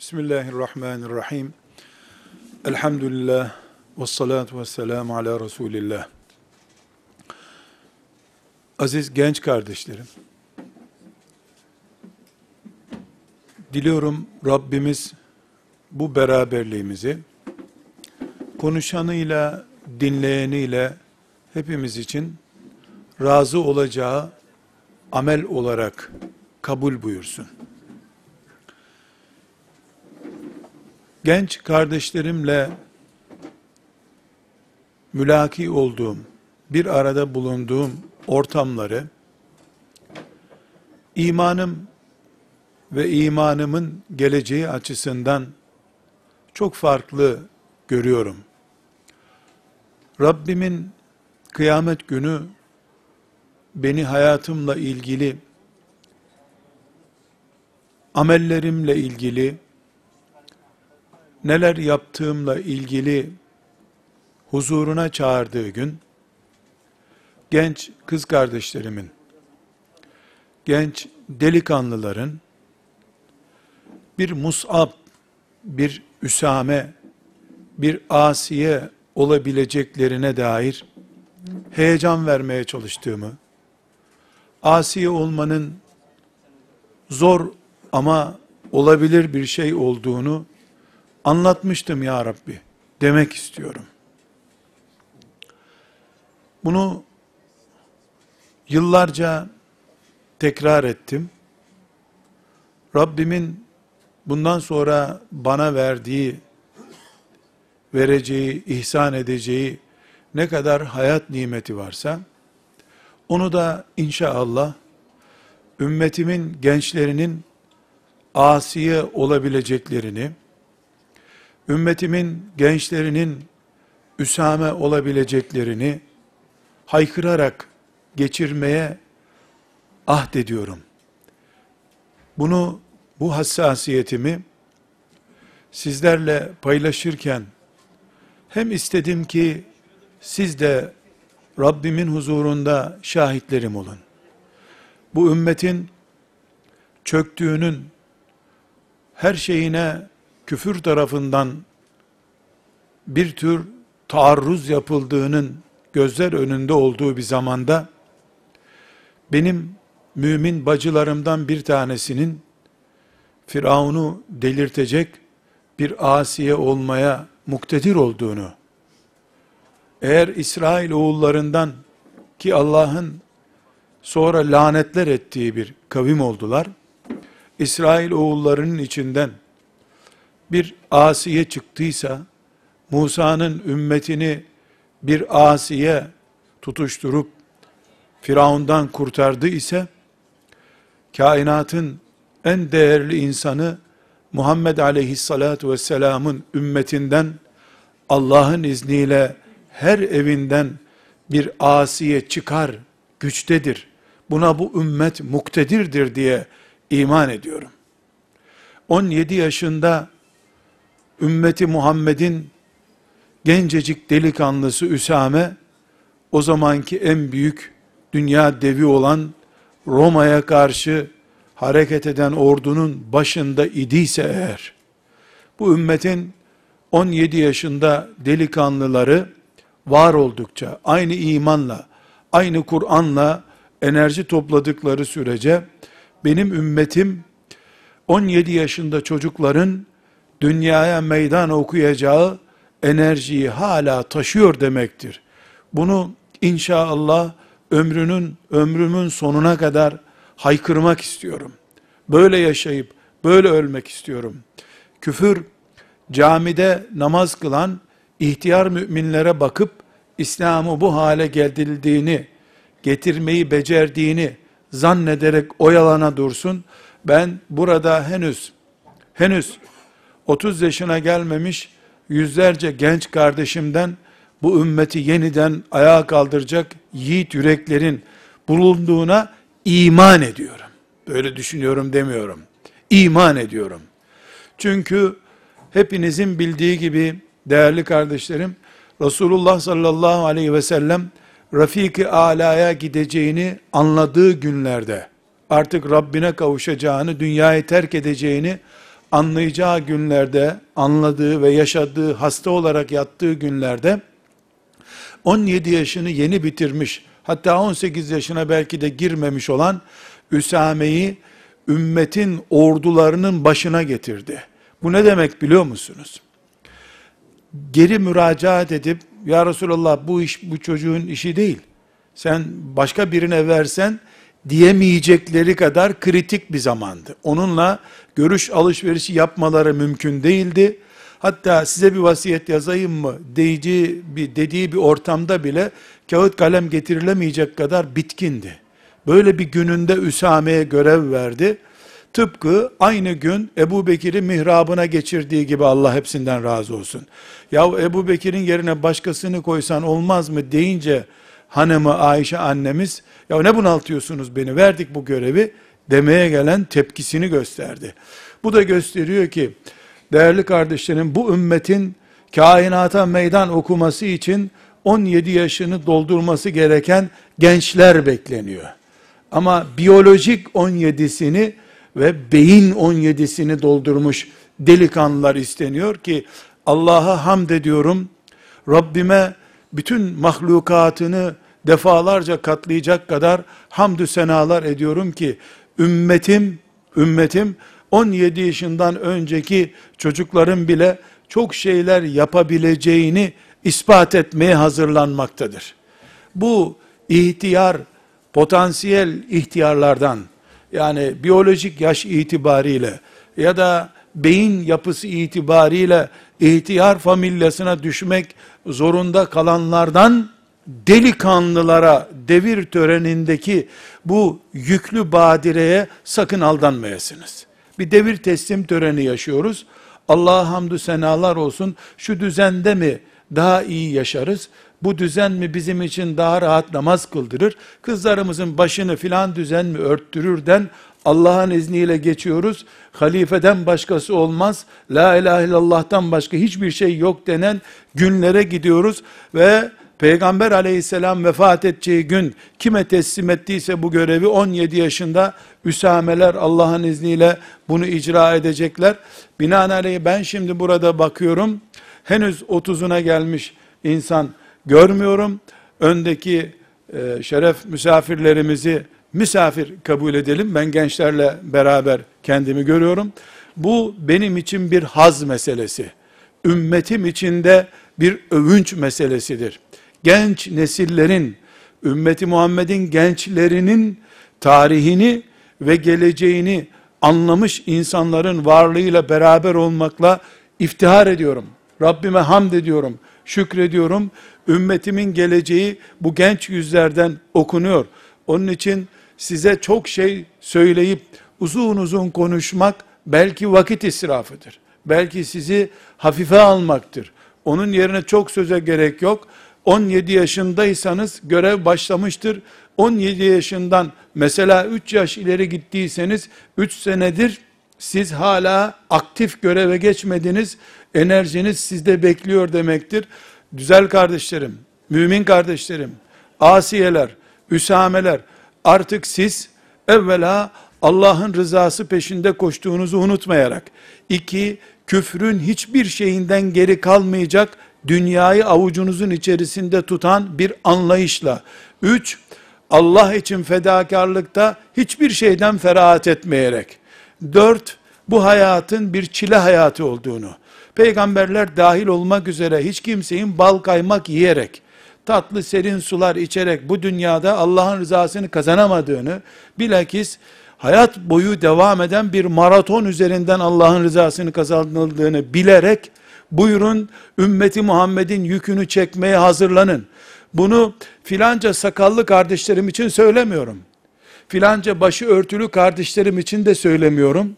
Bismillahirrahmanirrahim. Elhamdülillah ve salatu ve selamu ala Resulillah. Aziz genç kardeşlerim, diliyorum Rabbimiz bu beraberliğimizi konuşanıyla, dinleyeniyle hepimiz için razı olacağı amel olarak kabul buyursun. Genç kardeşlerimle mülaki olduğum, bir arada bulunduğum ortamları imanım ve imanımın geleceği açısından çok farklı görüyorum. Rabbimin kıyamet günü beni hayatımla ilgili, amellerimle ilgili, neler yaptığımla ilgili huzuruna çağırdığı gün, genç kız kardeşlerimin, genç delikanlıların, bir Mus'ab, bir Üsame, bir Asiye olabileceklerine dair heyecan vermeye çalıştığımı, Asiye olmanın zor ama olabilir bir şey olduğunu anlatmıştım ya Rabbi demek istiyorum. Bunu yıllarca tekrar ettim. Rabbimin bundan sonra bana verdiği, vereceği, ihsan edeceği ne kadar hayat nimeti varsa, onu da inşallah ümmetimin gençlerinin asiye olabileceklerini, ümmetimin gençlerinin üsame olabileceklerini haykırarak geçirmeye ahd ediyorum. Bunu, bu hassasiyetimi sizlerle paylaşırken hem istedim ki siz de Rabbimin huzurunda şahitlerim olun. Bu ümmetin çöktüğünün her şeyine küfür tarafından bir tür taarruz yapıldığının gözler önünde olduğu bir zamanda benim mümin bacılarımdan bir tanesinin Firavun'u delirtecek bir asiye olmaya muktedir olduğunu, eğer İsrail oğullarından ki Allah'ın sonra lanetler ettiği bir kavim oldular, İsrail oğullarının içinden bir asiye çıktıysa, Musa'nın ümmetini bir asiye tutuşturup Firavundan kurtardı ise, kainatın en değerli insanı Muhammed aleyhissalatu vesselamın ümmetinden Allah'ın izniyle her evinden bir asiye çıkar güçtedir. Buna bu ümmet muktedirdir diye iman ediyorum. 17 yaşında ümmeti Muhammed'in gencecik delikanlısı Üsame, o zamanki en büyük dünya devi olan Roma'ya karşı hareket eden ordunun başında idiyse eğer, bu ümmetin 17 yaşında delikanlıları var oldukça, aynı imanla, aynı Kur'an'la enerji topladıkları sürece, benim ümmetim 17 yaşında çocukların dünyaya meydan okuyacağı enerjiyi hala taşıyor demektir. Bunu inşallah ömrünün ömrümün sonuna kadar haykırmak istiyorum. Böyle yaşayıp böyle ölmek istiyorum. Küfür camide namaz kılan ihtiyar müminlere bakıp İslam'ı bu hale getirildiğini, getirmeyi becerdiğini zannederek oyalana dursun. Ben burada henüz henüz 30 yaşına gelmemiş yüzlerce genç kardeşimden bu ümmeti yeniden ayağa kaldıracak yiğit yüreklerin bulunduğuna iman ediyorum. Böyle düşünüyorum demiyorum. İman ediyorum. Çünkü hepinizin bildiği gibi değerli kardeşlerim Resulullah sallallahu aleyhi ve sellem Rafik-i Ala'ya gideceğini anladığı günlerde artık Rabbine kavuşacağını, dünyayı terk edeceğini anlayacağı günlerde, anladığı ve yaşadığı, hasta olarak yattığı günlerde 17 yaşını yeni bitirmiş, hatta 18 yaşına belki de girmemiş olan Üsame'yi ümmetin ordularının başına getirdi. Bu ne demek biliyor musunuz? Geri müracaat edip, ya Resulallah bu iş bu çocuğun işi değil. Sen başka birine versen diyemeyecekleri kadar kritik bir zamandı. Onunla görüş alışverişi yapmaları mümkün değildi. Hatta size bir vasiyet yazayım mı deyici bir dediği bir ortamda bile kağıt kalem getirilemeyecek kadar bitkindi. Böyle bir gününde Üsame'ye görev verdi. Tıpkı aynı gün Ebu Bekir'i mihrabına geçirdiği gibi Allah hepsinden razı olsun. Ya Ebu Bekir'in yerine başkasını koysan olmaz mı deyince hanımı Ayşe annemiz ya ne bunaltıyorsunuz beni verdik bu görevi demeye gelen tepkisini gösterdi. Bu da gösteriyor ki değerli kardeşlerim bu ümmetin kainata meydan okuması için 17 yaşını doldurması gereken gençler bekleniyor. Ama biyolojik 17'sini ve beyin 17'sini doldurmuş delikanlılar isteniyor ki Allah'a hamd ediyorum. Rabbime bütün mahlukatını defalarca katlayacak kadar hamdü senalar ediyorum ki ümmetim ümmetim 17 yaşından önceki çocukların bile çok şeyler yapabileceğini ispat etmeye hazırlanmaktadır. Bu ihtiyar potansiyel ihtiyarlardan yani biyolojik yaş itibariyle ya da beyin yapısı itibariyle ihtiyar familyasına düşmek zorunda kalanlardan delikanlılara devir törenindeki bu yüklü badireye sakın aldanmayasınız. Bir devir teslim töreni yaşıyoruz. Allah'a hamdü senalar olsun. Şu düzende mi daha iyi yaşarız? Bu düzen mi bizim için daha rahat namaz kıldırır? Kızlarımızın başını filan düzen mi örttürürden Allah'ın izniyle geçiyoruz. Halifeden başkası olmaz. La ilahe illallah'tan başka hiçbir şey yok denen günlere gidiyoruz ve Peygamber aleyhisselam vefat edeceği gün kime teslim ettiyse bu görevi 17 yaşında Üsameler Allah'ın izniyle bunu icra edecekler. Binaenaleyh ben şimdi burada bakıyorum. Henüz 30'una gelmiş insan görmüyorum. Öndeki e, şeref misafirlerimizi misafir kabul edelim. Ben gençlerle beraber kendimi görüyorum. Bu benim için bir haz meselesi. Ümmetim içinde bir övünç meselesidir. Genç nesillerin, ümmeti Muhammed'in gençlerinin tarihini ve geleceğini anlamış insanların varlığıyla beraber olmakla iftihar ediyorum. Rabbime hamd ediyorum, şükrediyorum. Ümmetimin geleceği bu genç yüzlerden okunuyor. Onun için size çok şey söyleyip uzun uzun konuşmak belki vakit israfıdır. Belki sizi hafife almaktır. Onun yerine çok söze gerek yok. 17 yaşındaysanız görev başlamıştır. 17 yaşından mesela 3 yaş ileri gittiyseniz 3 senedir siz hala aktif göreve geçmediniz. Enerjiniz sizde bekliyor demektir. Güzel kardeşlerim, mümin kardeşlerim, asiyeler, üsameler, artık siz evvela Allah'ın rızası peşinde koştuğunuzu unutmayarak, iki, küfrün hiçbir şeyinden geri kalmayacak, dünyayı avucunuzun içerisinde tutan bir anlayışla, üç, Allah için fedakarlıkta hiçbir şeyden ferahat etmeyerek, dört, bu hayatın bir çile hayatı olduğunu, peygamberler dahil olmak üzere hiç kimseyin bal kaymak yiyerek, tatlı serin sular içerek bu dünyada Allah'ın rızasını kazanamadığını, bilakis hayat boyu devam eden bir maraton üzerinden Allah'ın rızasını kazanıldığını bilerek, buyurun ümmeti Muhammed'in yükünü çekmeye hazırlanın. Bunu filanca sakallı kardeşlerim için söylemiyorum. Filanca başı örtülü kardeşlerim için de söylemiyorum.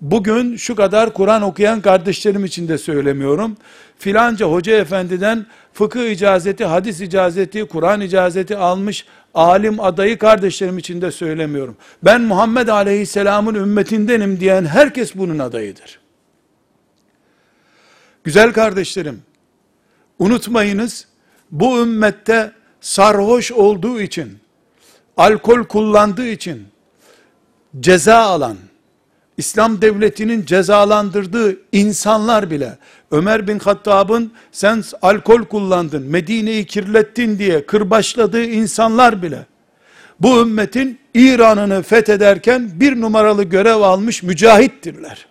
Bugün şu kadar Kur'an okuyan kardeşlerim için de söylemiyorum. Filanca hoca efendiden fıkıh icazeti, hadis icazeti, Kur'an icazeti almış alim adayı kardeşlerim için de söylemiyorum. Ben Muhammed Aleyhisselam'ın ümmetindenim diyen herkes bunun adayıdır. Güzel kardeşlerim, unutmayınız, bu ümmette sarhoş olduğu için, alkol kullandığı için, ceza alan, İslam devletinin cezalandırdığı insanlar bile Ömer bin Hattab'ın sen alkol kullandın, Medine'yi kirlettin diye kırbaçladığı insanlar bile bu ümmetin İran'ını fethederken bir numaralı görev almış mücahittirler.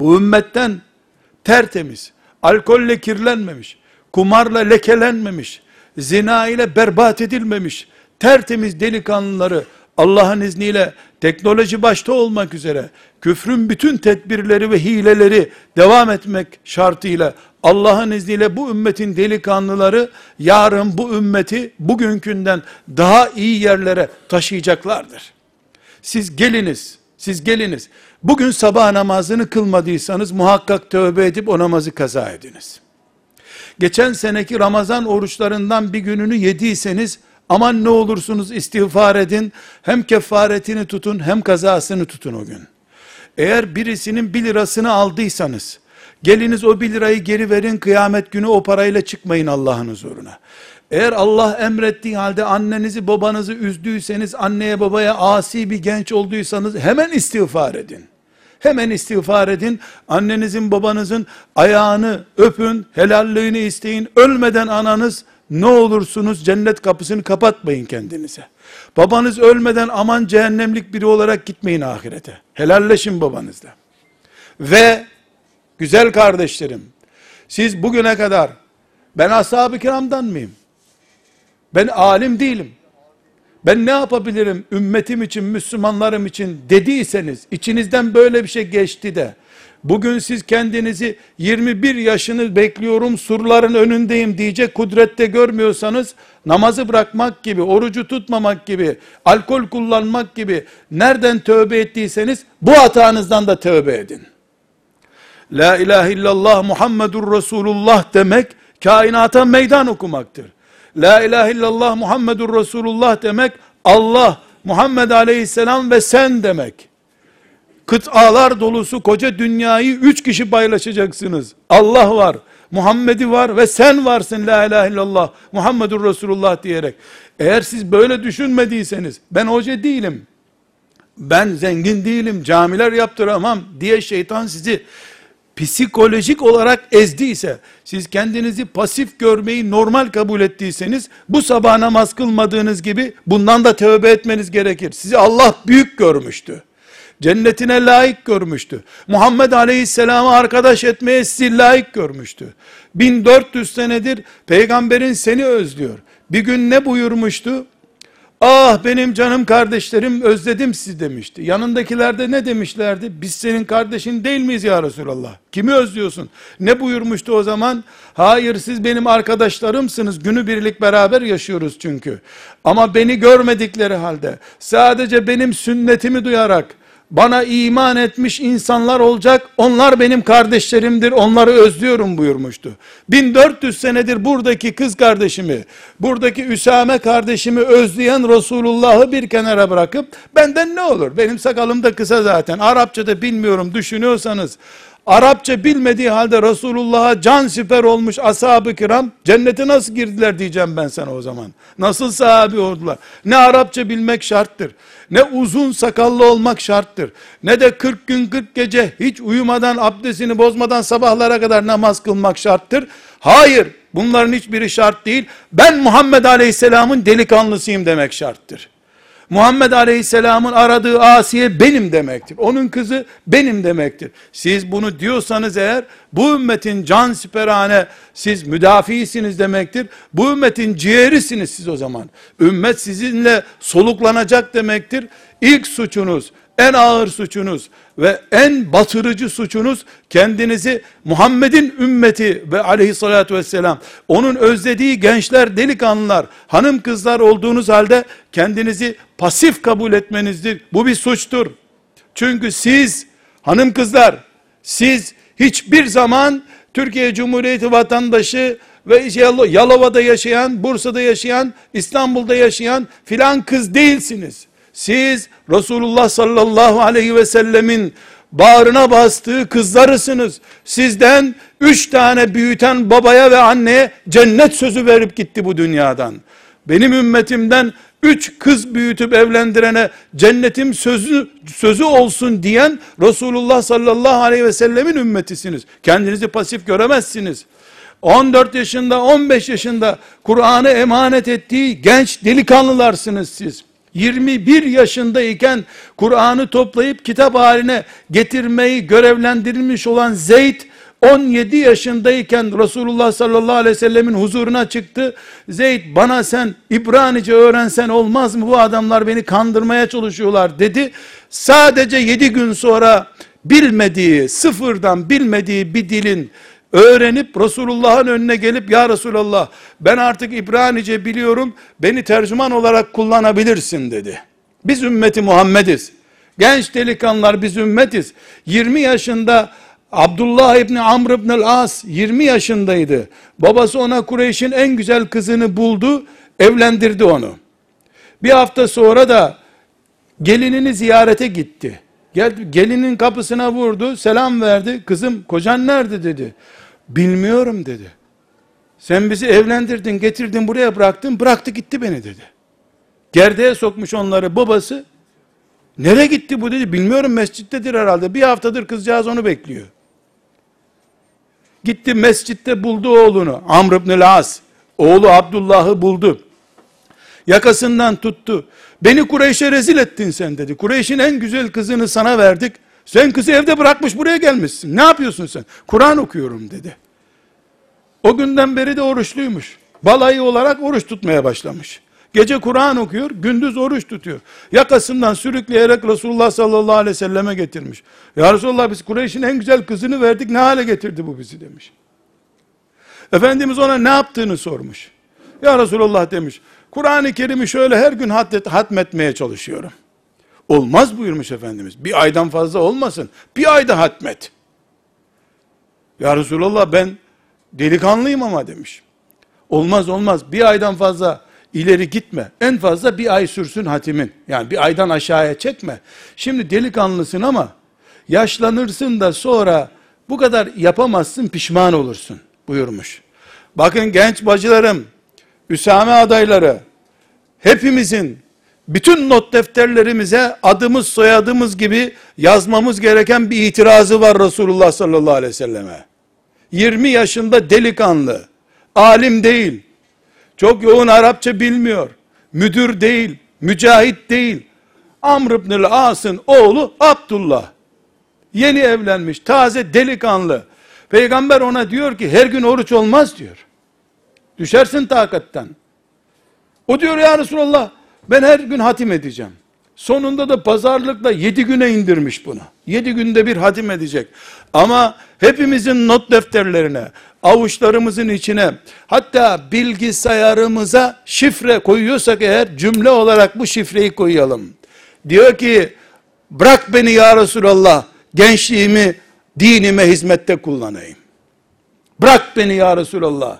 Bu ümmetten tertemiz, alkolle kirlenmemiş, kumarla lekelenmemiş, zina ile berbat edilmemiş, tertemiz delikanlıları Allah'ın izniyle teknoloji başta olmak üzere küfrün bütün tedbirleri ve hileleri devam etmek şartıyla Allah'ın izniyle bu ümmetin delikanlıları yarın bu ümmeti bugünkünden daha iyi yerlere taşıyacaklardır. Siz geliniz, siz geliniz. Bugün sabah namazını kılmadıysanız muhakkak tövbe edip o namazı kaza ediniz. Geçen seneki Ramazan oruçlarından bir gününü yediyseniz aman ne olursunuz istiğfar edin. Hem kefaretini tutun hem kazasını tutun o gün. Eğer birisinin bir lirasını aldıysanız, geliniz o bir lirayı geri verin kıyamet günü o parayla çıkmayın Allah'ın huzuruna. Eğer Allah emrettiği halde annenizi babanızı üzdüyseniz, anneye babaya asi bir genç olduysanız hemen istiğfar edin. Hemen istiğfar edin. Annenizin babanızın ayağını öpün, helalliğini isteyin. Ölmeden ananız ne olursunuz cennet kapısını kapatmayın kendinize. Babanız ölmeden aman cehennemlik biri olarak gitmeyin ahirete. Helalleşin babanızla. Ve güzel kardeşlerim, siz bugüne kadar ben ashab-ı kiramdan mıyım? Ben alim değilim. Ben ne yapabilirim ümmetim için, Müslümanlarım için dediyseniz, içinizden böyle bir şey geçti de, bugün siz kendinizi 21 yaşını bekliyorum, surların önündeyim diyecek kudrette görmüyorsanız, namazı bırakmak gibi, orucu tutmamak gibi, alkol kullanmak gibi, nereden tövbe ettiyseniz, bu hatanızdan da tövbe edin. La ilahe illallah Muhammedur Resulullah demek, kainata meydan okumaktır. La ilahe illallah Muhammedur Resulullah demek Allah, Muhammed Aleyhisselam ve sen demek. Kıtalar dolusu koca dünyayı üç kişi paylaşacaksınız. Allah var, Muhammed'i var ve sen varsın la ilahe illallah Muhammedur Resulullah diyerek. Eğer siz böyle düşünmediyseniz ben hoca değilim. Ben zengin değilim, camiler yaptıramam diye şeytan sizi psikolojik olarak ezdiyse, siz kendinizi pasif görmeyi normal kabul ettiyseniz, bu sabah namaz kılmadığınız gibi, bundan da tövbe etmeniz gerekir. Sizi Allah büyük görmüştü. Cennetine layık görmüştü. Muhammed Aleyhisselam'ı arkadaş etmeye sizi layık görmüştü. 1400 senedir peygamberin seni özlüyor. Bir gün ne buyurmuştu? Ah benim canım kardeşlerim özledim sizi demişti. Yanındakiler de ne demişlerdi? Biz senin kardeşin değil miyiz ya Resulallah? Kimi özlüyorsun? Ne buyurmuştu o zaman? Hayır siz benim arkadaşlarımsınız. Günü birlik beraber yaşıyoruz çünkü. Ama beni görmedikleri halde sadece benim sünnetimi duyarak bana iman etmiş insanlar olacak, onlar benim kardeşlerimdir, onları özlüyorum buyurmuştu. 1400 senedir buradaki kız kardeşimi, buradaki Üsame kardeşimi özleyen Resulullah'ı bir kenara bırakıp, benden ne olur, benim sakalım da kısa zaten, Arapça da bilmiyorum düşünüyorsanız, Arapça bilmediği halde Resulullah'a can siper olmuş ashab-ı kiram cennete nasıl girdiler diyeceğim ben sana o zaman. Nasıl sahabi oldular? Ne Arapça bilmek şarttır. Ne uzun sakallı olmak şarttır. Ne de 40 gün 40 gece hiç uyumadan abdestini bozmadan sabahlara kadar namaz kılmak şarttır. Hayır bunların hiçbiri şart değil. Ben Muhammed Aleyhisselam'ın delikanlısıyım demek şarttır. Muhammed Aleyhisselam'ın aradığı Asiye benim demektir. Onun kızı benim demektir. Siz bunu diyorsanız eğer bu ümmetin can siperhane siz müdafiisiniz demektir. Bu ümmetin ciğerisiniz siz o zaman. Ümmet sizinle soluklanacak demektir. İlk suçunuz en ağır suçunuz ve en batırıcı suçunuz kendinizi Muhammed'in ümmeti ve aleyhissalatü vesselam onun özlediği gençler, delikanlılar, hanım kızlar olduğunuz halde kendinizi pasif kabul etmenizdir. Bu bir suçtur. Çünkü siz hanım kızlar siz hiçbir zaman Türkiye Cumhuriyeti vatandaşı ve Yalova'da yaşayan, Bursa'da yaşayan, İstanbul'da yaşayan filan kız değilsiniz. Siz Resulullah sallallahu aleyhi ve sellemin bağrına bastığı kızlarısınız. Sizden üç tane büyüten babaya ve anneye cennet sözü verip gitti bu dünyadan. benim ümmetimden üç kız büyütüp evlendirene cennetim sözü, sözü olsun diyen Resulullah sallallahu aleyhi ve sellemin ümmetisiniz. Kendinizi pasif göremezsiniz. 14 yaşında 15 yaşında Kur'an'ı emanet ettiği genç delikanlılarsınız siz. 21 yaşındayken Kur'an'ı toplayıp kitap haline getirmeyi görevlendirilmiş olan Zeyd 17 yaşındayken Resulullah sallallahu aleyhi ve sellemin huzuruna çıktı. Zeyd bana sen İbranice öğrensen olmaz mı? Bu adamlar beni kandırmaya çalışıyorlar dedi. Sadece 7 gün sonra bilmediği, sıfırdan bilmediği bir dilin öğrenip Resulullah'ın önüne gelip ya Resulallah ben artık İbranice biliyorum beni tercüman olarak kullanabilirsin dedi. Biz ümmeti Muhammediz. Genç delikanlılar biz ümmetiz. 20 yaşında Abdullah İbni Amr İbni As 20 yaşındaydı. Babası ona Kureyş'in en güzel kızını buldu, evlendirdi onu. Bir hafta sonra da gelinini ziyarete gitti. Geldi, gelinin kapısına vurdu, selam verdi. Kızım kocan nerede dedi. Bilmiyorum dedi. Sen bizi evlendirdin, getirdin buraya bıraktın, bıraktı gitti beni dedi. Gerdeğe sokmuş onları babası. Nereye gitti bu dedi. Bilmiyorum mescittedir herhalde. Bir haftadır kızcağız onu bekliyor. Gitti mescitte buldu oğlunu. Amr ibn As. Oğlu Abdullah'ı buldu. Yakasından tuttu. Beni Kureyş'e rezil ettin sen dedi. Kureyş'in en güzel kızını sana verdik. Sen kızı evde bırakmış buraya gelmişsin. Ne yapıyorsun sen? Kur'an okuyorum dedi. O günden beri de oruçluymuş. Balayı olarak oruç tutmaya başlamış. Gece Kur'an okuyor, gündüz oruç tutuyor. Yakasından sürükleyerek Resulullah sallallahu aleyhi ve selleme getirmiş. Ya Resulullah biz Kureyş'in en güzel kızını verdik, ne hale getirdi bu bizi demiş. Efendimiz ona ne yaptığını sormuş. Ya Resulullah demiş, Kur'an-ı Kerim'i şöyle her gün hat hatmetmeye çalışıyorum. Olmaz buyurmuş Efendimiz. Bir aydan fazla olmasın. Bir ayda hatmet. Ya Resulallah ben delikanlıyım ama demiş. Olmaz olmaz. Bir aydan fazla ileri gitme. En fazla bir ay sürsün hatimin. Yani bir aydan aşağıya çekme. Şimdi delikanlısın ama yaşlanırsın da sonra bu kadar yapamazsın pişman olursun buyurmuş. Bakın genç bacılarım, Üsame adayları, hepimizin bütün not defterlerimize adımız soyadımız gibi yazmamız gereken bir itirazı var Resulullah sallallahu aleyhi ve selleme. 20 yaşında delikanlı, alim değil, çok yoğun Arapça bilmiyor, müdür değil, mücahit değil, Amr ibn As'ın oğlu Abdullah. Yeni evlenmiş, taze delikanlı. Peygamber ona diyor ki her gün oruç olmaz diyor. Düşersin takattan. O diyor ya Resulallah ben her gün hatim edeceğim. Sonunda da pazarlıkla yedi güne indirmiş bunu. Yedi günde bir hatim edecek. Ama hepimizin not defterlerine, avuçlarımızın içine, hatta bilgisayarımıza şifre koyuyorsak eğer cümle olarak bu şifreyi koyalım. Diyor ki, bırak beni ya Resulallah, gençliğimi dinime hizmette kullanayım. Bırak beni ya Resulallah.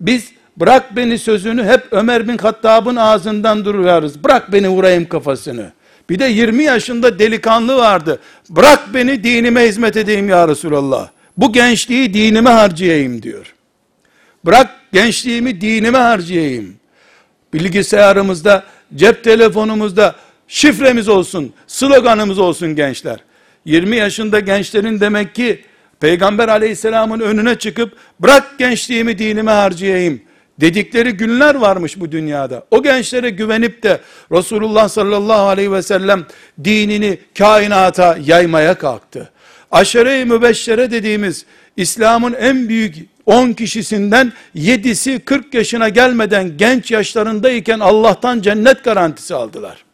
Biz bırak beni sözünü hep Ömer bin Hattab'ın ağzından duruyoruz. Bırak beni vurayım kafasını. Bir de 20 yaşında delikanlı vardı. Bırak beni dinime hizmet edeyim ya Resulallah. Bu gençliği dinime harcayayım diyor. Bırak gençliğimi dinime harcayayım. Bilgisayarımızda, cep telefonumuzda şifremiz olsun, sloganımız olsun gençler. 20 yaşında gençlerin demek ki Peygamber aleyhisselamın önüne çıkıp bırak gençliğimi dinime harcayayım dedikleri günler varmış bu dünyada. O gençlere güvenip de Resulullah sallallahu aleyhi ve sellem dinini kainata yaymaya kalktı. Aşere-i mübeşşere dediğimiz İslam'ın en büyük 10 kişisinden 7'si 40 yaşına gelmeden genç yaşlarındayken Allah'tan cennet garantisi aldılar.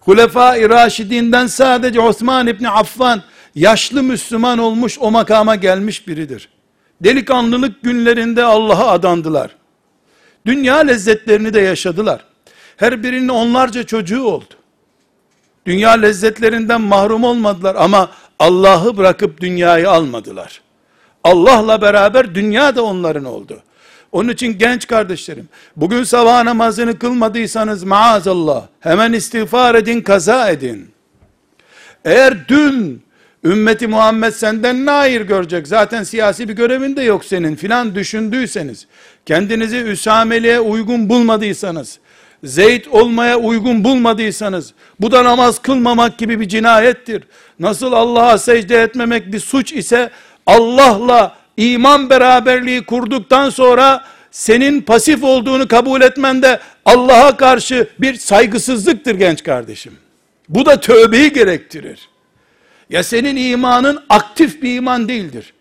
Hulefai Raşidinden sadece Osman İbni Affan yaşlı Müslüman olmuş o makama gelmiş biridir. Delikanlılık günlerinde Allah'a adandılar. Dünya lezzetlerini de yaşadılar. Her birinin onlarca çocuğu oldu. Dünya lezzetlerinden mahrum olmadılar ama Allah'ı bırakıp dünyayı almadılar. Allah'la beraber dünya da onların oldu. Onun için genç kardeşlerim, bugün sabah namazını kılmadıysanız maazallah, hemen istiğfar edin, kaza edin. Eğer dün Ümmeti Muhammed senden hayır görecek? Zaten siyasi bir görevin de yok senin filan düşündüyseniz, kendinizi Üsameli'ye uygun bulmadıysanız, Zeyd olmaya uygun bulmadıysanız, bu da namaz kılmamak gibi bir cinayettir. Nasıl Allah'a secde etmemek bir suç ise, Allah'la iman beraberliği kurduktan sonra, senin pasif olduğunu kabul etmen de Allah'a karşı bir saygısızlıktır genç kardeşim. Bu da tövbeyi gerektirir. Ya senin imanın aktif bir iman değildir.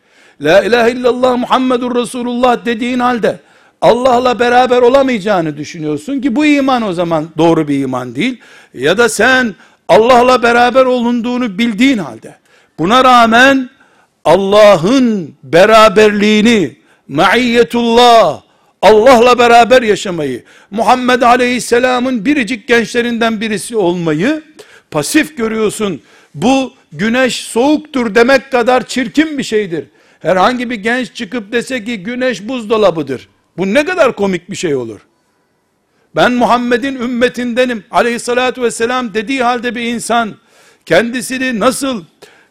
La ilahe illallah Muhammedur Resulullah dediğin halde Allah'la beraber olamayacağını düşünüyorsun ki bu iman o zaman doğru bir iman değil. Ya da sen Allah'la beraber olunduğunu bildiğin halde buna rağmen Allah'ın beraberliğini, maiyetullah, Allah'la beraber yaşamayı, Muhammed Aleyhisselam'ın biricik gençlerinden birisi olmayı pasif görüyorsun. Bu güneş soğuktur demek kadar çirkin bir şeydir. Herhangi bir genç çıkıp dese ki güneş buzdolabıdır. Bu ne kadar komik bir şey olur. Ben Muhammed'in ümmetindenim aleyhissalatü vesselam dediği halde bir insan kendisini nasıl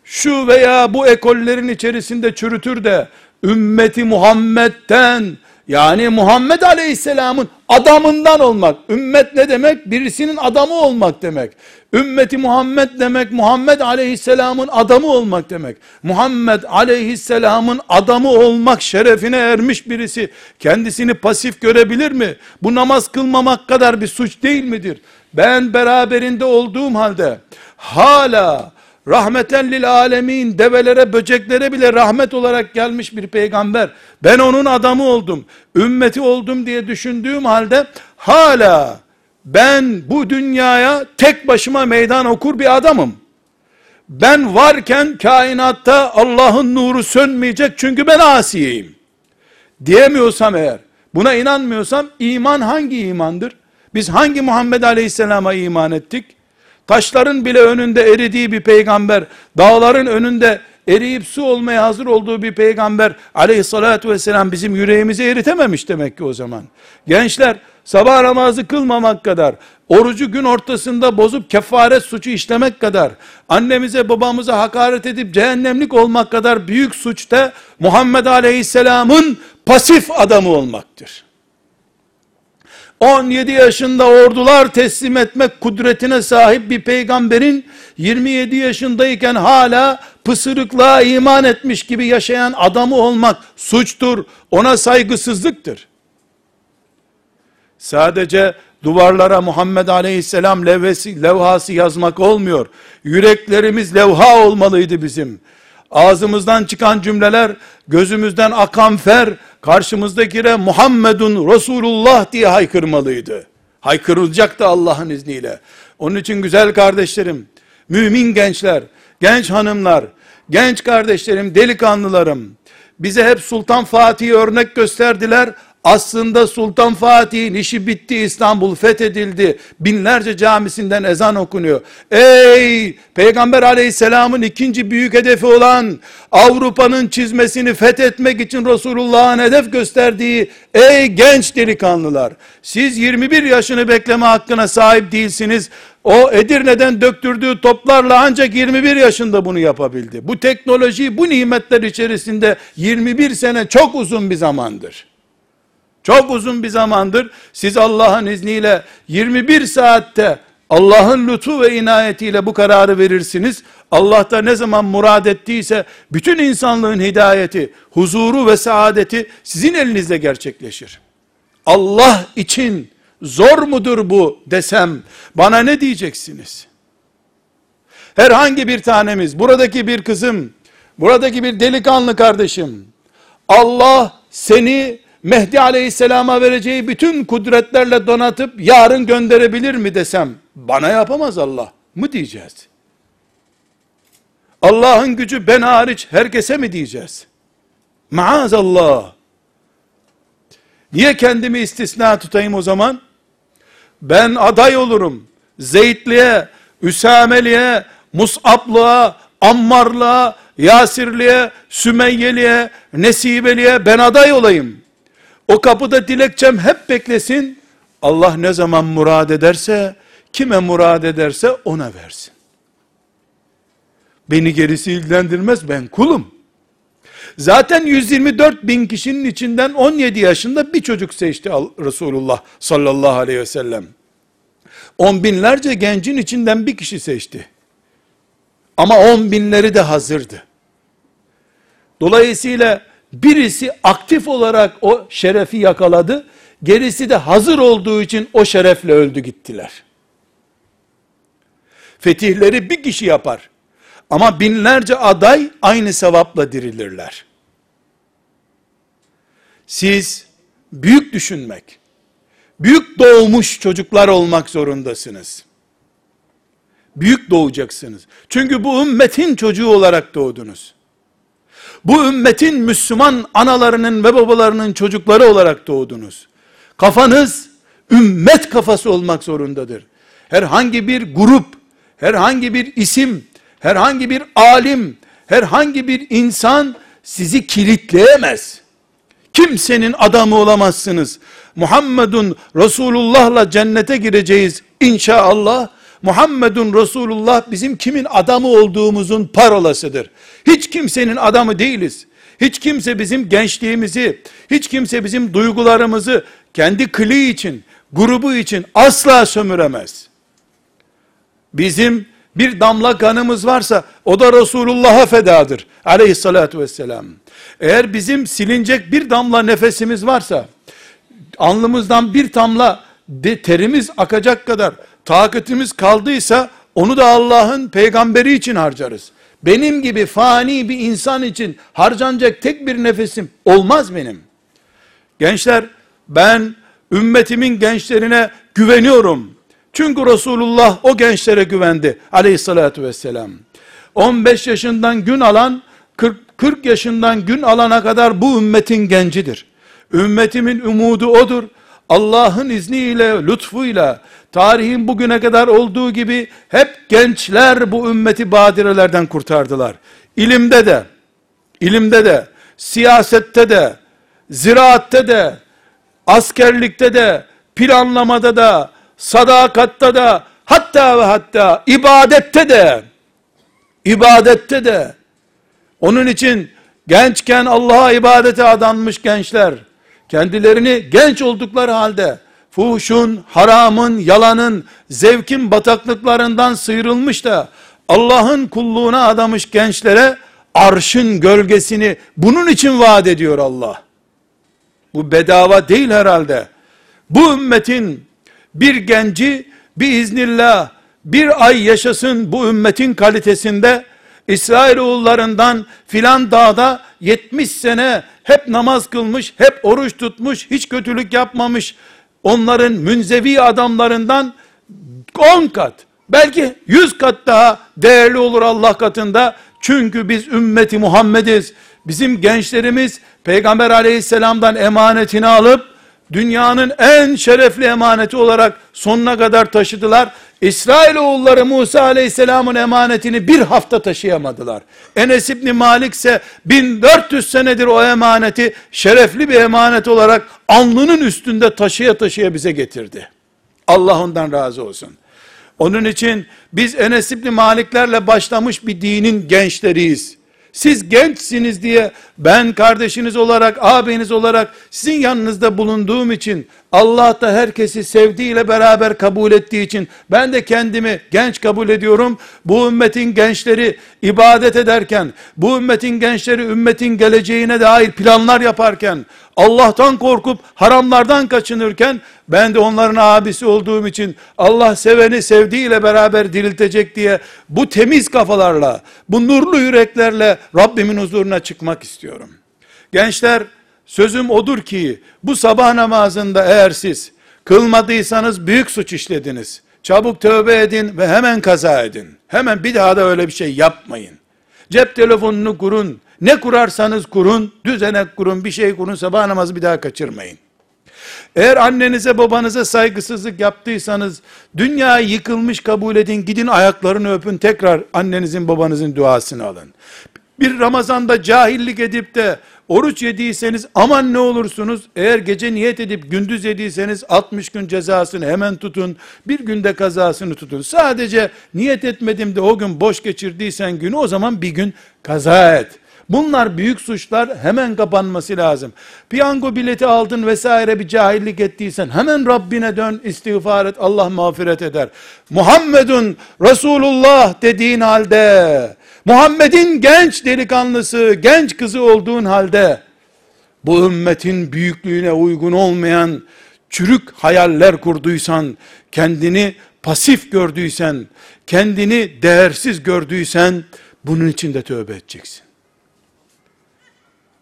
şu veya bu ekollerin içerisinde çürütür de ümmeti Muhammed'den yani Muhammed Aleyhisselam'ın adamından olmak. Ümmet ne demek? Birisinin adamı olmak demek. Ümmeti Muhammed demek Muhammed Aleyhisselam'ın adamı olmak demek. Muhammed Aleyhisselam'ın adamı olmak şerefine ermiş birisi kendisini pasif görebilir mi? Bu namaz kılmamak kadar bir suç değil midir? Ben beraberinde olduğum halde hala rahmeten lil alemin develere böceklere bile rahmet olarak gelmiş bir peygamber. Ben onun adamı oldum ümmeti oldum diye düşündüğüm halde hala ben bu dünyaya tek başıma meydan okur bir adamım. Ben varken kainatta Allah'ın nuru sönmeyecek çünkü ben asiyeyim. Diyemiyorsam eğer buna inanmıyorsam iman hangi imandır? Biz hangi Muhammed Aleyhisselam'a iman ettik Taşların bile önünde eridiği bir peygamber, dağların önünde eriyip su olmaya hazır olduğu bir peygamber aleyhissalatü vesselam bizim yüreğimizi eritememiş demek ki o zaman. Gençler sabah namazı kılmamak kadar, orucu gün ortasında bozup kefaret suçu işlemek kadar, annemize babamıza hakaret edip cehennemlik olmak kadar büyük suçta Muhammed aleyhisselamın pasif adamı olmaktır. 17 yaşında ordular teslim etmek kudretine sahip bir peygamberin 27 yaşındayken hala pısırıklığa iman etmiş gibi yaşayan adamı olmak suçtur. Ona saygısızlıktır. Sadece duvarlara Muhammed Aleyhisselam levhası, levhası yazmak olmuyor. Yüreklerimiz levha olmalıydı bizim. Ağzımızdan çıkan cümleler, gözümüzden akan fer, karşımızdakine Muhammedun Resulullah diye haykırmalıydı. Haykırılacaktı Allah'ın izniyle. Onun için güzel kardeşlerim, mümin gençler, genç hanımlar, genç kardeşlerim, delikanlılarım, bize hep Sultan Fatih'i örnek gösterdiler. Aslında Sultan Fatih'in işi bitti, İstanbul fethedildi. Binlerce camisinden ezan okunuyor. Ey Peygamber aleyhisselamın ikinci büyük hedefi olan Avrupa'nın çizmesini fethetmek için Resulullah'ın hedef gösterdiği ey genç delikanlılar. Siz 21 yaşını bekleme hakkına sahip değilsiniz. O Edirne'den döktürdüğü toplarla ancak 21 yaşında bunu yapabildi. Bu teknoloji bu nimetler içerisinde 21 sene çok uzun bir zamandır. Çok uzun bir zamandır siz Allah'ın izniyle 21 saatte Allah'ın lütfu ve inayetiyle bu kararı verirsiniz. Allah da ne zaman murad ettiyse bütün insanlığın hidayeti, huzuru ve saadeti sizin elinizde gerçekleşir. Allah için zor mudur bu desem bana ne diyeceksiniz? Herhangi bir tanemiz, buradaki bir kızım, buradaki bir delikanlı kardeşim, Allah seni Mehdi aleyhisselama vereceği bütün kudretlerle donatıp yarın gönderebilir mi desem, bana yapamaz Allah mı diyeceğiz? Allah'ın gücü ben hariç herkese mi diyeceğiz? Maazallah. Niye kendimi istisna tutayım o zaman? Ben aday olurum. Zeydliğe, Üsameli'ye, Mus'ablığa, Ammarlığa, Yasirli'ye, Sümeyyeli'ye, Nesibeli'ye ben aday olayım. O kapıda dilekçem hep beklesin. Allah ne zaman murad ederse, kime murad ederse ona versin. Beni gerisi ilgilendirmez ben kulum. Zaten 124 bin kişinin içinden 17 yaşında bir çocuk seçti Resulullah sallallahu aleyhi ve sellem. On binlerce gencin içinden bir kişi seçti. Ama on binleri de hazırdı. Dolayısıyla birisi aktif olarak o şerefi yakaladı. Gerisi de hazır olduğu için o şerefle öldü gittiler. Fetihleri bir kişi yapar. Ama binlerce aday aynı sevapla dirilirler. Siz büyük düşünmek, büyük doğmuş çocuklar olmak zorundasınız. Büyük doğacaksınız. Çünkü bu ümmetin çocuğu olarak doğdunuz. Bu ümmetin Müslüman analarının ve babalarının çocukları olarak doğdunuz. Kafanız ümmet kafası olmak zorundadır. Herhangi bir grup, herhangi bir isim, herhangi bir alim, herhangi bir insan sizi kilitleyemez. Kimsenin adamı olamazsınız. Muhammedun Resulullah'la cennete gireceğiz inşallah. Muhammedun Resulullah bizim kimin adamı olduğumuzun parolasıdır. Hiç kimsenin adamı değiliz. Hiç kimse bizim gençliğimizi, hiç kimse bizim duygularımızı kendi kli için, grubu için asla sömüremez. Bizim bir damla kanımız varsa o da Resulullah'a fedadır. Aleyhissalatu vesselam. Eğer bizim silinecek bir damla nefesimiz varsa, alnımızdan bir damla terimiz akacak kadar takatimiz kaldıysa, onu da Allah'ın peygamberi için harcarız. Benim gibi fani bir insan için harcanacak tek bir nefesim olmaz benim. Gençler, ben ümmetimin gençlerine güveniyorum. Çünkü Resulullah o gençlere güvendi aleyhissalatü vesselam. 15 yaşından gün alan 40, 40 yaşından gün alana kadar bu ümmetin gencidir. Ümmetimin umudu odur. Allah'ın izniyle, lütfuyla, tarihin bugüne kadar olduğu gibi hep gençler bu ümmeti badirelerden kurtardılar. İlimde de, ilimde de, siyasette de, ziraatte de, askerlikte de, planlamada da, sadakatta da, hatta ve hatta ibadette de, ibadette de, onun için gençken Allah'a ibadete adanmış gençler, kendilerini genç oldukları halde, fuhuşun, haramın, yalanın, zevkin bataklıklarından sıyrılmış da, Allah'ın kulluğuna adamış gençlere, arşın gölgesini bunun için vaat ediyor Allah. Bu bedava değil herhalde. Bu ümmetin bir genci biiznillah bir ay yaşasın bu ümmetin kalitesinde İsrailoğullarından filan dağda 70 sene hep namaz kılmış, hep oruç tutmuş, hiç kötülük yapmamış onların münzevi adamlarından 10 kat, belki 100 kat daha değerli olur Allah katında. Çünkü biz ümmeti Muhammediz. Bizim gençlerimiz Peygamber aleyhisselamdan emanetini alıp dünyanın en şerefli emaneti olarak sonuna kadar taşıdılar. İsrailoğulları Musa aleyhisselamın emanetini bir hafta taşıyamadılar. Enes İbni Malik ise 1400 senedir o emaneti şerefli bir emanet olarak alnının üstünde taşıya taşıya bize getirdi. Allah ondan razı olsun. Onun için biz Enes İbni Maliklerle başlamış bir dinin gençleriyiz. Siz gençsiniz diye ben kardeşiniz olarak, abiniz olarak sizin yanınızda bulunduğum için Allah da herkesi sevdiğiyle beraber kabul ettiği için ben de kendimi genç kabul ediyorum. Bu ümmetin gençleri ibadet ederken, bu ümmetin gençleri ümmetin geleceğine dair planlar yaparken, Allah'tan korkup haramlardan kaçınırken ben de onların abisi olduğum için Allah seveni sevdiğiyle beraber diriltecek diye bu temiz kafalarla, bu nurlu yüreklerle Rabbimin huzuruna çıkmak istiyorum. Gençler sözüm odur ki bu sabah namazında eğer siz kılmadıysanız büyük suç işlediniz. Çabuk tövbe edin ve hemen kaza edin. Hemen bir daha da öyle bir şey yapmayın. Cep telefonunu kurun. Ne kurarsanız kurun, düzenek kurun, bir şey kurun, sabah namazı bir daha kaçırmayın. Eğer annenize babanıza saygısızlık yaptıysanız, dünya yıkılmış kabul edin, gidin ayaklarını öpün, tekrar annenizin babanızın duasını alın. Bir Ramazan'da cahillik edip de oruç yediyseniz aman ne olursunuz. Eğer gece niyet edip gündüz yediyseniz 60 gün cezasını hemen tutun. Bir günde kazasını tutun. Sadece niyet etmedim de o gün boş geçirdiysen günü o zaman bir gün kaza et. Bunlar büyük suçlar hemen kapanması lazım. Piyango bileti aldın vesaire bir cahillik ettiysen hemen Rabbine dön istiğfar et Allah mağfiret eder. Muhammedun Resulullah dediğin halde Muhammed'in genç delikanlısı, genç kızı olduğun halde bu ümmetin büyüklüğüne uygun olmayan çürük hayaller kurduysan, kendini pasif gördüysen, kendini değersiz gördüysen bunun için de tövbe edeceksin.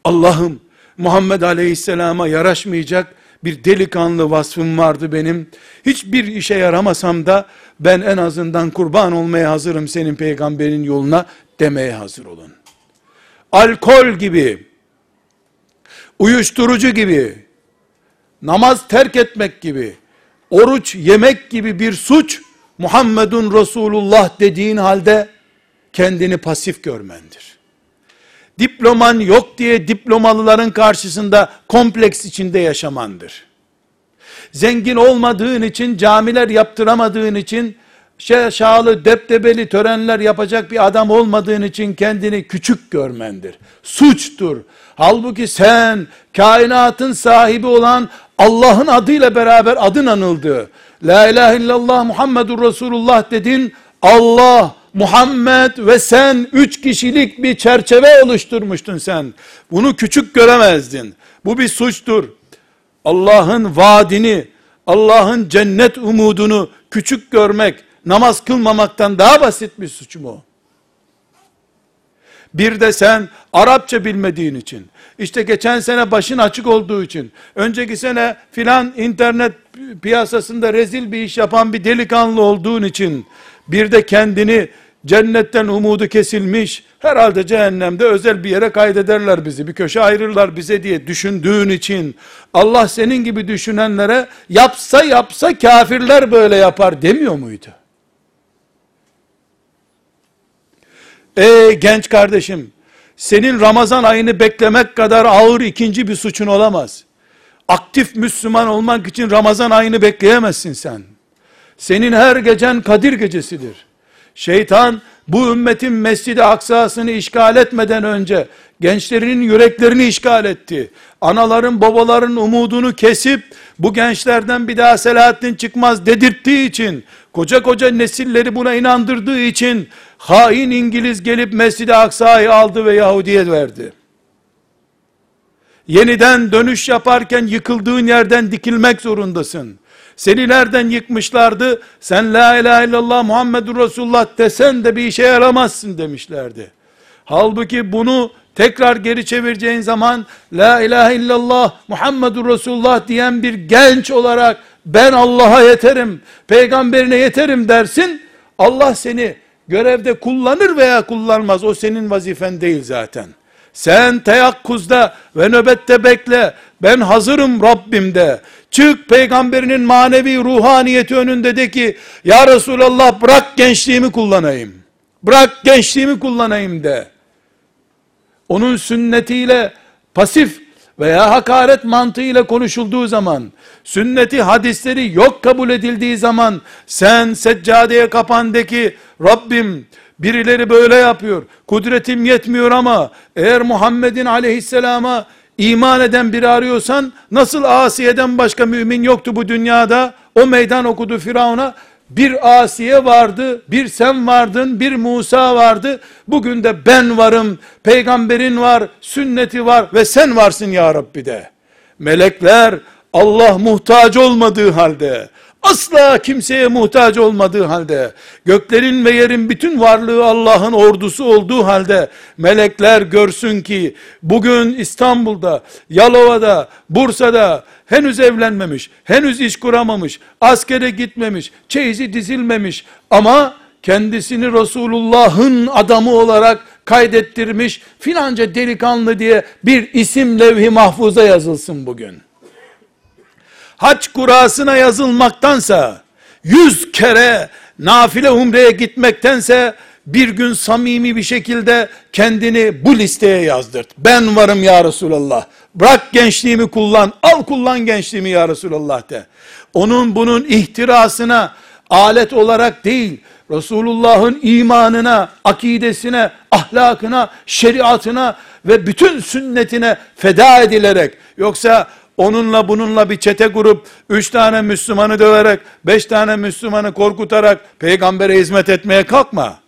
Allah'ım Muhammed Aleyhisselam'a yaraşmayacak bir delikanlı vasfım vardı benim. Hiçbir işe yaramasam da ben en azından kurban olmaya hazırım senin peygamberin yoluna demeye hazır olun. Alkol gibi, uyuşturucu gibi, namaz terk etmek gibi, oruç yemek gibi bir suç, Muhammedun Resulullah dediğin halde kendini pasif görmendir. Diploman yok diye diplomalıların karşısında kompleks içinde yaşamandır. Zengin olmadığın için, camiler yaptıramadığın için, şaşalı, deptebeli törenler yapacak bir adam olmadığın için kendini küçük görmendir. Suçtur. Halbuki sen kainatın sahibi olan Allah'ın adıyla beraber adın anıldı. La ilahe illallah Muhammedur Resulullah dedin. Allah, Muhammed ve sen üç kişilik bir çerçeve oluşturmuştun sen. Bunu küçük göremezdin. Bu bir suçtur. Allah'ın vaadini, Allah'ın cennet umudunu küçük görmek, namaz kılmamaktan daha basit bir suç mu? Bir de sen Arapça bilmediğin için, işte geçen sene başın açık olduğu için, önceki sene filan internet piyasasında rezil bir iş yapan bir delikanlı olduğun için, bir de kendini cennetten umudu kesilmiş, herhalde cehennemde özel bir yere kaydederler bizi, bir köşe ayırırlar bize diye düşündüğün için, Allah senin gibi düşünenlere, yapsa yapsa kafirler böyle yapar demiyor muydu? Ey genç kardeşim, senin Ramazan ayını beklemek kadar ağır ikinci bir suçun olamaz. Aktif Müslüman olmak için Ramazan ayını bekleyemezsin sen. Senin her gecen Kadir gecesidir. Şeytan bu ümmetin Mescid-i Aksa'sını işgal etmeden önce gençlerinin yüreklerini işgal etti. Anaların babaların umudunu kesip bu gençlerden bir daha Selahattin çıkmaz dedirttiği için koca koca nesilleri buna inandırdığı için hain İngiliz gelip Mescid-i Aksa'yı aldı ve Yahudi'ye verdi. Yeniden dönüş yaparken yıkıldığın yerden dikilmek zorundasın. Seni nereden yıkmışlardı? Sen la ilahe illallah Muhammedur Resulullah desen de bir işe yaramazsın demişlerdi. Halbuki bunu tekrar geri çevireceğin zaman la ilahe illallah Muhammedur Resulullah diyen bir genç olarak ben Allah'a yeterim, peygamberine yeterim dersin. Allah seni görevde kullanır veya kullanmaz. O senin vazifen değil zaten. Sen teyakkuzda ve nöbette bekle. Ben hazırım Rabbimde. Çık peygamberinin manevi ruhaniyeti önünde de ki ya Resulallah bırak gençliğimi kullanayım. Bırak gençliğimi kullanayım de. Onun sünnetiyle pasif veya hakaret mantığıyla konuşulduğu zaman, sünneti hadisleri yok kabul edildiği zaman, sen seccadeye kapandaki Rabbim birileri böyle yapıyor, kudretim yetmiyor ama eğer Muhammed'in aleyhisselama iman eden biri arıyorsan, nasıl Asiye'den başka mümin yoktu bu dünyada, o meydan okudu Firavun'a, bir Asiye vardı, bir sen vardın, bir Musa vardı. Bugün de ben varım, peygamberin var, sünneti var ve sen varsın ya Rabbi de. Melekler Allah muhtaç olmadığı halde, asla kimseye muhtaç olmadığı halde, göklerin ve yerin bütün varlığı Allah'ın ordusu olduğu halde, melekler görsün ki, bugün İstanbul'da, Yalova'da, Bursa'da, henüz evlenmemiş, henüz iş kuramamış, askere gitmemiş, çeyizi dizilmemiş, ama kendisini Resulullah'ın adamı olarak kaydettirmiş, filanca delikanlı diye bir isim levh-i mahfuza yazılsın bugün hac kurasına yazılmaktansa, yüz kere nafile umreye gitmektense, bir gün samimi bir şekilde kendini bu listeye yazdırt. Ben varım ya Resulallah. Bırak gençliğimi kullan. Al kullan gençliğimi ya Resulallah de. Onun bunun ihtirasına alet olarak değil, Resulullah'ın imanına, akidesine, ahlakına, şeriatına ve bütün sünnetine feda edilerek, yoksa onunla bununla bir çete kurup, üç tane Müslümanı döverek, beş tane Müslümanı korkutarak, peygambere hizmet etmeye kalkma.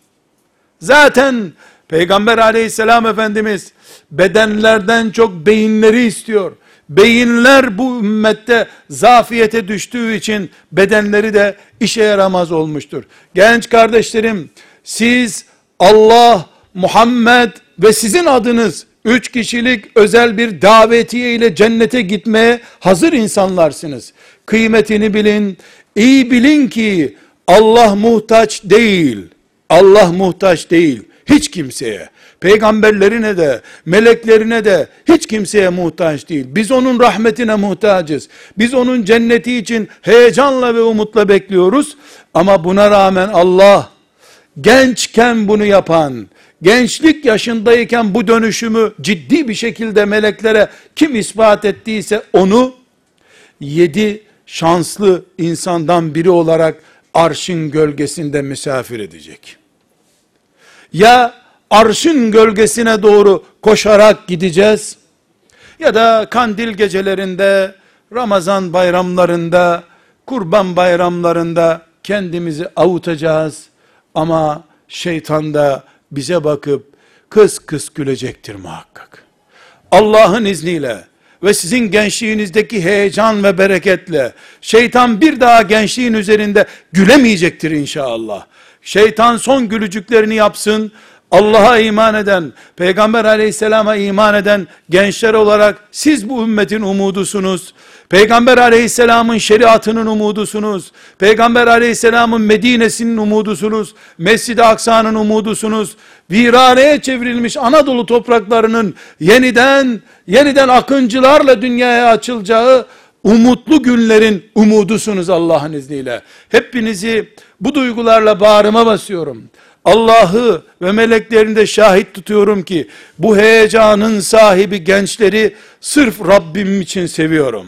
Zaten Peygamber aleyhisselam Efendimiz, bedenlerden çok beyinleri istiyor. Beyinler bu ümmette zafiyete düştüğü için bedenleri de işe yaramaz olmuştur. Genç kardeşlerim, siz Allah, Muhammed ve sizin adınız üç kişilik özel bir davetiye ile cennete gitmeye hazır insanlarsınız. Kıymetini bilin, iyi bilin ki Allah muhtaç değil. Allah muhtaç değil. Hiç kimseye. Peygamberlerine de, meleklerine de hiç kimseye muhtaç değil. Biz onun rahmetine muhtacız. Biz onun cenneti için heyecanla ve umutla bekliyoruz. Ama buna rağmen Allah gençken bunu yapan, gençlik yaşındayken bu dönüşümü ciddi bir şekilde meleklere kim ispat ettiyse onu yedi şanslı insandan biri olarak arşın gölgesinde misafir edecek. Ya arşın gölgesine doğru koşarak gideceğiz ya da kandil gecelerinde, Ramazan bayramlarında, kurban bayramlarında kendimizi avutacağız ama şeytan da bize bakıp kıs kıs gülecektir muhakkak. Allah'ın izniyle ve sizin gençliğinizdeki heyecan ve bereketle şeytan bir daha gençliğin üzerinde gülemeyecektir inşallah. Şeytan son gülücüklerini yapsın. Allah'a iman eden, Peygamber aleyhisselama iman eden gençler olarak siz bu ümmetin umudusunuz. Peygamber aleyhisselamın şeriatının umudusunuz. Peygamber aleyhisselamın Medine'sinin umudusunuz. Mescid-i Aksa'nın umudusunuz. Viraneye çevrilmiş Anadolu topraklarının yeniden, yeniden akıncılarla dünyaya açılacağı umutlu günlerin umudusunuz Allah'ın izniyle. Hepinizi bu duygularla bağrıma basıyorum. Allah'ı ve meleklerini de şahit tutuyorum ki bu heyecanın sahibi gençleri sırf Rabbim için seviyorum.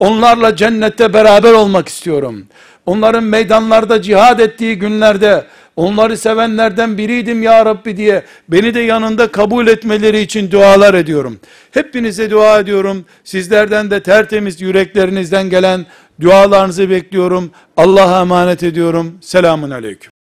Onlarla cennette beraber olmak istiyorum. Onların meydanlarda cihad ettiği günlerde onları sevenlerden biriydim ya Rabbi diye beni de yanında kabul etmeleri için dualar ediyorum. Hepinize dua ediyorum. Sizlerden de tertemiz yüreklerinizden gelen dualarınızı bekliyorum. Allah'a emanet ediyorum. Selamun aleyküm.